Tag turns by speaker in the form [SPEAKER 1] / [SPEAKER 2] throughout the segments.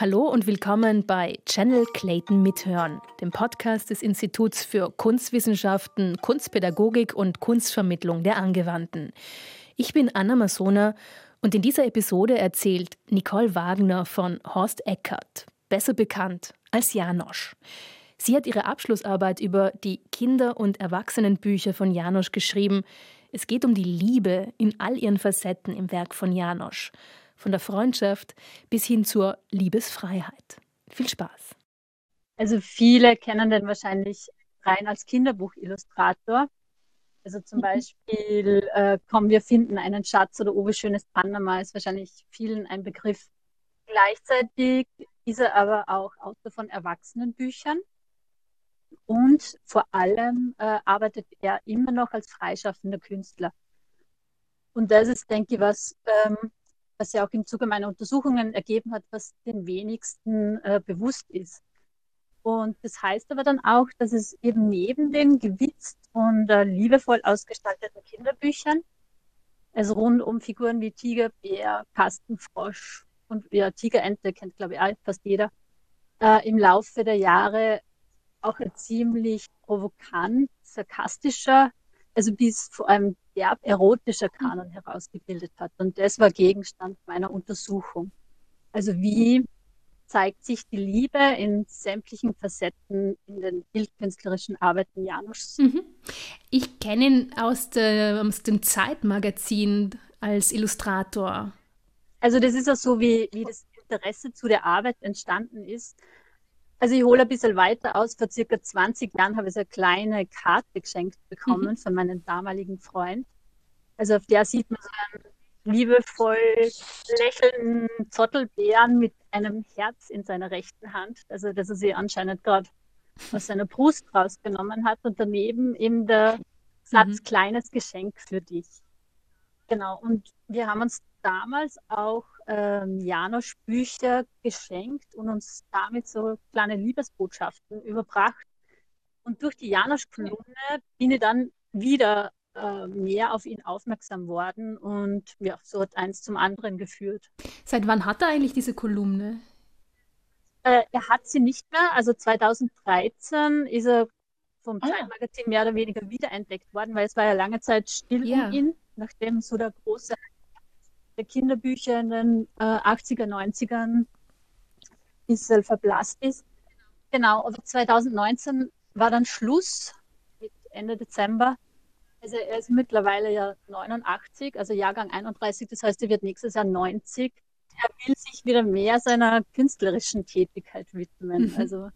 [SPEAKER 1] Hallo und willkommen bei Channel Clayton Mithören, dem Podcast des Instituts für Kunstwissenschaften, Kunstpädagogik und Kunstvermittlung der Angewandten. Ich bin Anna Masona und in dieser Episode erzählt Nicole Wagner von Horst Eckert, besser bekannt als Janosch. Sie hat ihre Abschlussarbeit über die Kinder- und Erwachsenenbücher von Janosch geschrieben. Es geht um die Liebe in all ihren Facetten im Werk von Janosch von der Freundschaft bis hin zur Liebesfreiheit. Viel Spaß.
[SPEAKER 2] Also viele kennen den wahrscheinlich rein als Kinderbuchillustrator. Also zum mhm. Beispiel äh, Komm, wir finden einen Schatz oder Owe schönes Panama ist wahrscheinlich vielen ein Begriff. Gleichzeitig ist er aber auch Autor von Erwachsenenbüchern und vor allem äh, arbeitet er immer noch als freischaffender Künstler. Und das ist, denke ich, was ähm, was ja auch im Zuge meiner Untersuchungen ergeben hat, was den wenigsten äh, bewusst ist. Und das heißt aber dann auch, dass es eben neben den gewitzt und äh, liebevoll ausgestalteten Kinderbüchern, also rund um Figuren wie Tiger, Bär, Kastenfrosch und ja, Tigerente kennt, glaube ich, fast jeder, äh, im Laufe der Jahre auch ein ziemlich provokant, sarkastischer, also bis vor allem derb erotischer Kanon herausgebildet hat. Und das war Gegenstand meiner Untersuchung. Also wie zeigt sich die Liebe in sämtlichen Facetten in den bildkünstlerischen Arbeiten Januschs. Mhm.
[SPEAKER 1] Ich kenne ihn aus, der, aus dem Zeitmagazin als Illustrator.
[SPEAKER 2] Also das ist ja so, wie, wie das Interesse zu der Arbeit entstanden ist. Also ich hole ein bisschen weiter aus. Vor circa 20 Jahren habe ich so eine kleine Karte geschenkt bekommen mhm. von meinem damaligen Freund. Also auf der sieht man so einen liebevoll lächelnden Zottelbären mit einem Herz in seiner rechten Hand. Also dass er sie anscheinend gerade aus seiner Brust rausgenommen hat und daneben eben der Satz mhm. kleines Geschenk für dich. Genau. Und wir haben uns damals auch ähm, Janosch Bücher geschenkt und uns damit so kleine Liebesbotschaften überbracht. Und durch die Janosch-Kolumne bin ich dann wieder äh, mehr auf ihn aufmerksam worden und ja, so hat eins zum anderen geführt.
[SPEAKER 1] Seit wann hat er eigentlich diese Kolumne?
[SPEAKER 2] Äh, er hat sie nicht mehr. Also 2013 ist er vom ah. Zeitmagazin mehr oder weniger wiederentdeckt worden, weil es war ja lange Zeit still ja. um ihn, nachdem so der große der Kinderbücher in den äh, 80er, 90ern ein bisschen verblasst ist. Genau, aber 2019 war dann Schluss mit Ende Dezember. Also er ist mittlerweile ja 89, also Jahrgang 31, das heißt, er wird nächstes Jahr 90. Er will sich wieder mehr seiner künstlerischen Tätigkeit widmen. Mhm. Also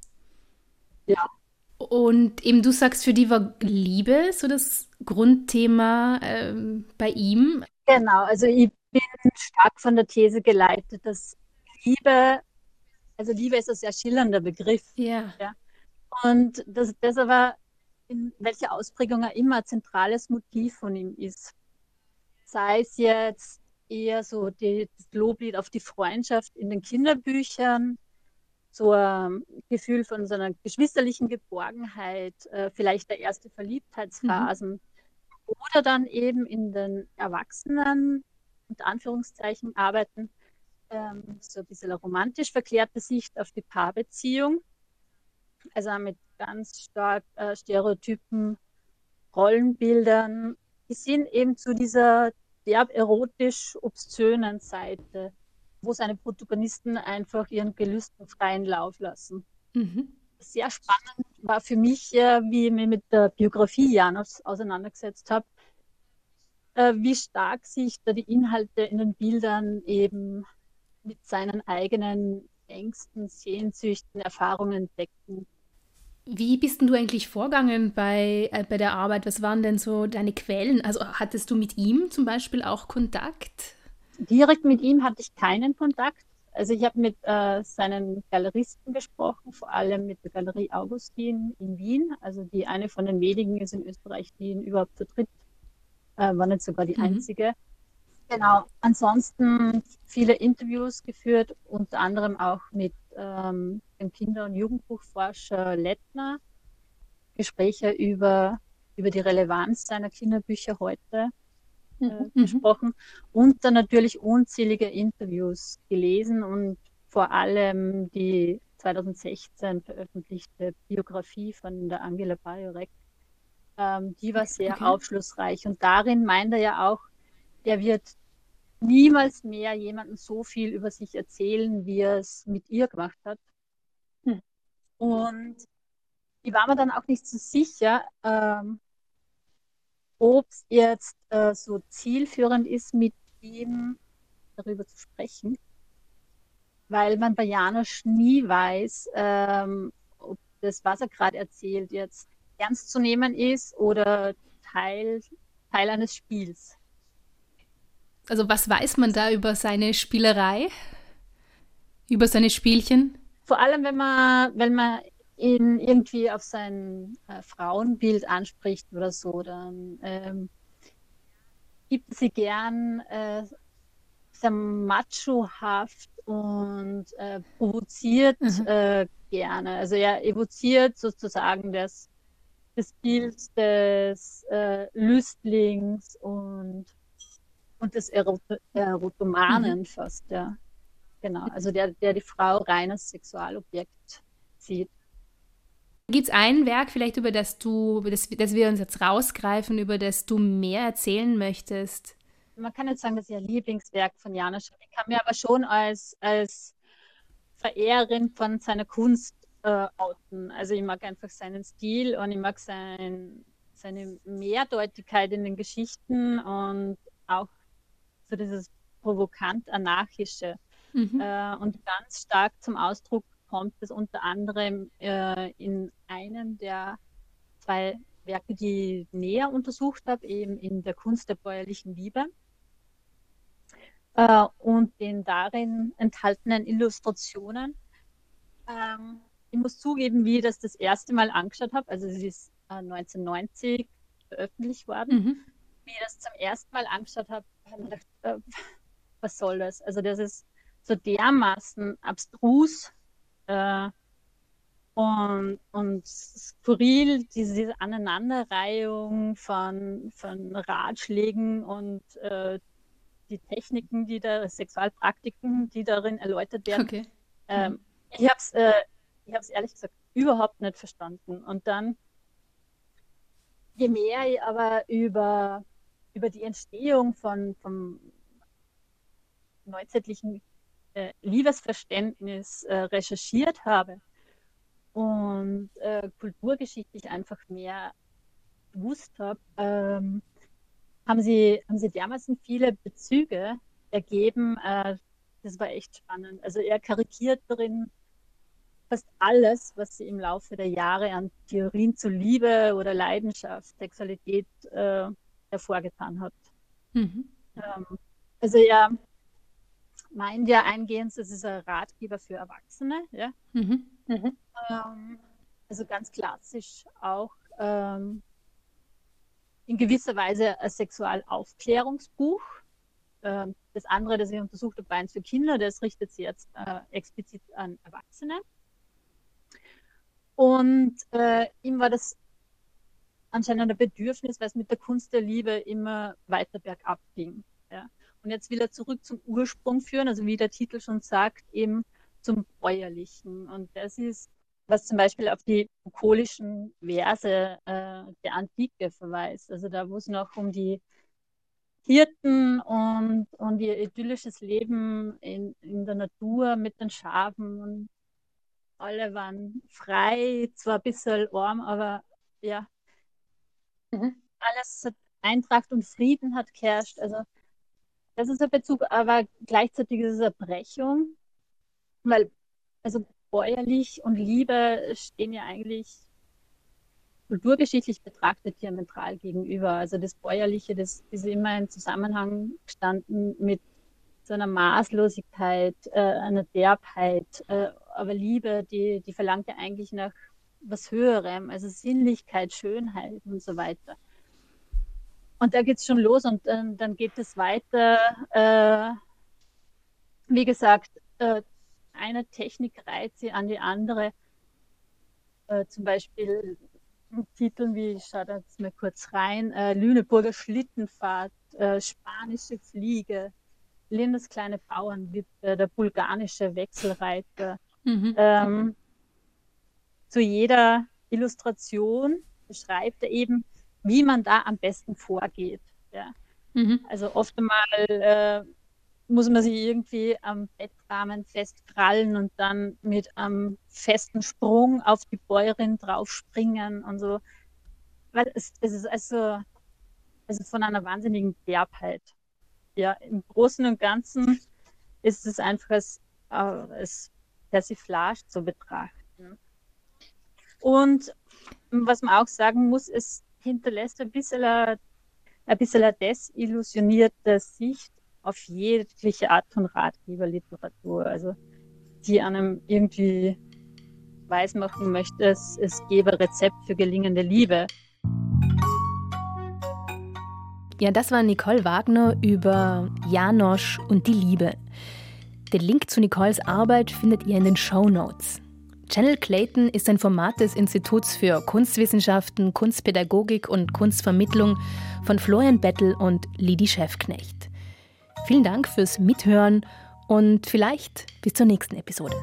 [SPEAKER 2] ja.
[SPEAKER 1] Und eben du sagst, für die war Liebe so das Grundthema ähm, bei ihm.
[SPEAKER 2] Genau, also ich bin stark von der These geleitet, dass Liebe, also Liebe ist ein sehr schillernder Begriff.
[SPEAKER 1] Yeah.
[SPEAKER 2] Ja. Und dass das aber, in welcher Ausprägung er immer ein zentrales Motiv von ihm ist. Sei es jetzt eher so die, das Loblied auf die Freundschaft in den Kinderbüchern, so ein Gefühl von so einer geschwisterlichen Geborgenheit, äh, vielleicht der erste Verliebtheitsphasen. Mhm. Oder dann eben in den Erwachsenen unter Anführungszeichen arbeiten, ähm, so ein bisschen eine romantisch verklärte Sicht auf die Paarbeziehung. Also mit ganz stark äh, stereotypen Rollenbildern, die sind eben zu dieser derb erotisch obszönen Seite, wo seine Protagonisten einfach ihren Gelüsten freien Lauf lassen. Mhm. Sehr spannend war für mich, äh, wie ich mich mit der Biografie Janos auseinandergesetzt habe, äh, wie stark sich da die Inhalte in den Bildern eben mit seinen eigenen Ängsten, Sehnsüchten, Erfahrungen decken.
[SPEAKER 1] Wie bist denn du eigentlich vorgegangen bei, äh, bei der Arbeit? Was waren denn so deine Quellen? Also hattest du mit ihm zum Beispiel auch Kontakt?
[SPEAKER 2] Direkt mit ihm hatte ich keinen Kontakt. Also ich habe mit äh, seinen Galeristen gesprochen, vor allem mit der Galerie Augustin in Wien, also die eine von den wenigen ist in Österreich, die ihn überhaupt vertritt äh, war nicht sogar die mhm. einzige. Genau. Ansonsten viele Interviews geführt, unter anderem auch mit ähm, dem Kinder- und Jugendbuchforscher Lettner. Gespräche über, über die Relevanz seiner Kinderbücher heute äh, mhm. gesprochen und dann natürlich unzählige Interviews gelesen und vor allem die 2016 veröffentlichte Biografie von der Angela Bajorek. Ähm, die war sehr okay. aufschlussreich und darin meint er ja auch, er wird niemals mehr jemanden so viel über sich erzählen, wie er es mit ihr gemacht hat. Hm. Und ich war mir dann auch nicht so sicher, ähm, ob es jetzt äh, so zielführend ist, mit ihm darüber zu sprechen, weil man bei Janosch nie weiß, ähm, ob das, was er gerade erzählt, jetzt ernst zu nehmen ist oder Teil, Teil eines Spiels.
[SPEAKER 1] Also was weiß man da über seine Spielerei? Über seine Spielchen?
[SPEAKER 2] Vor allem, wenn man, wenn man ihn irgendwie auf sein äh, Frauenbild anspricht oder so, dann ähm, gibt sie gern äh, sehr machohaft und äh, provoziert mhm. äh, gerne. Also er evoziert sozusagen das, das Bild des äh, Lüstlings und, und des Erot Erotomanen mhm. fast, ja. Genau, also der, der die Frau rein als Sexualobjekt sieht.
[SPEAKER 1] Gibt es ein Werk vielleicht, über das du, das, das wir uns jetzt rausgreifen, über das du mehr erzählen möchtest?
[SPEAKER 2] Man kann jetzt sagen, das ist ein Lieblingswerk von Janusz. Ich kann mir aber schon als, als Verehrerin von seiner Kunst äh, outen. Also ich mag einfach seinen Stil und ich mag sein, seine Mehrdeutigkeit in den Geschichten und auch so dieses provokant-anarchische. Mhm. Äh, und ganz stark zum Ausdruck kommt es unter anderem äh, in einem der zwei Werke, die ich näher untersucht habe, eben in der Kunst der bäuerlichen Liebe äh, und den darin enthaltenen Illustrationen. Ähm, ich muss zugeben, wie ich das das erste Mal angeschaut habe, also es ist äh, 1990 veröffentlicht worden, mhm. wie ich das zum ersten Mal angeschaut habe, habe ich gedacht, äh, was soll das? Also das ist so dermaßen abstrus äh, und, und skurril, diese Aneinanderreihung von, von Ratschlägen und äh, die Techniken, die da, Sexualpraktiken, die darin erläutert werden. Okay. Ähm, ich habe es äh, ehrlich gesagt überhaupt nicht verstanden. Und dann, je mehr ich aber über, über die Entstehung von, vom neuzeitlichen äh, Liebesverständnis äh, recherchiert habe und äh, kulturgeschichtlich einfach mehr gewusst habe, ähm, haben, sie, haben sie dermaßen viele Bezüge ergeben. Äh, das war echt spannend. Also er karikiert darin fast alles, was sie im Laufe der Jahre an Theorien zu Liebe oder Leidenschaft, Sexualität äh, hervorgetan hat. Mhm. Ähm, also er meint ja eingehend, das ist ein Ratgeber für Erwachsene. Ja? Mhm. Mhm. Ähm, also ganz klassisch auch ähm, in gewisser Weise ein Sexualaufklärungsbuch. Ähm, das andere, das ich untersucht habe, war eins für Kinder, das richtet sich jetzt äh, explizit an Erwachsene. Und äh, ihm war das anscheinend ein Bedürfnis, weil es mit der Kunst der Liebe immer weiter bergab ging. Ja. Und jetzt will er zurück zum Ursprung führen, also wie der Titel schon sagt, eben zum Bäuerlichen. Und das ist, was zum Beispiel auf die bukolischen Verse äh, der Antike verweist. Also da, wo es noch um die Hirten und, und ihr idyllisches Leben in, in der Natur mit den Schafen und alle waren frei, zwar ein bisschen arm, aber ja, mhm. alles hat Eintracht und Frieden hat geherrscht. Also das ist ein Bezug, aber gleichzeitig ist es eine Brechung, weil also bäuerlich und Liebe stehen ja eigentlich kulturgeschichtlich betrachtet diametral gegenüber. Also das Bäuerliche, das ist immer in Zusammenhang gestanden mit so einer Maßlosigkeit, äh, einer Derbheit. Äh, aber Liebe, die, die verlangt ja eigentlich nach was Höherem, also Sinnlichkeit, Schönheit und so weiter. Und da geht es schon los und äh, dann geht es weiter. Äh, wie gesagt, äh, eine Technik reiht sie an die andere. Äh, zum Beispiel Titeln wie, ich schaue da jetzt mal kurz rein, äh, Lüneburger Schlittenfahrt, äh, Spanische Fliege, Lindas kleine Bauernwippe, der bulgarische Wechselreiter. Mhm. Ähm, zu jeder Illustration beschreibt er eben, wie man da am besten vorgeht. Ja. Mhm. Also oft einmal äh, muss man sich irgendwie am Bettrahmen festkrallen und dann mit einem festen Sprung auf die Bäuerin draufspringen und so. Weil es, es ist also, also von einer wahnsinnigen Derbheit. Ja, im Großen und Ganzen ist es einfach als, äh, als Persiflage zu betrachten. Und was man auch sagen muss, es hinterlässt ein bisschen eine, ein bisschen eine desillusionierte Sicht auf jegliche Art von Ratgeberliteratur. Also die einem irgendwie weismachen möchte, es, es gebe Rezept für gelingende Liebe.
[SPEAKER 1] Ja, das war Nicole Wagner über Janosch und die Liebe. Den Link zu Nicoles Arbeit findet ihr in den Show Notes. Channel Clayton ist ein Format des Instituts für Kunstwissenschaften, Kunstpädagogik und Kunstvermittlung von Florian Bettel und Lidi Schäfknecht. Vielen Dank fürs Mithören und vielleicht bis zur nächsten Episode.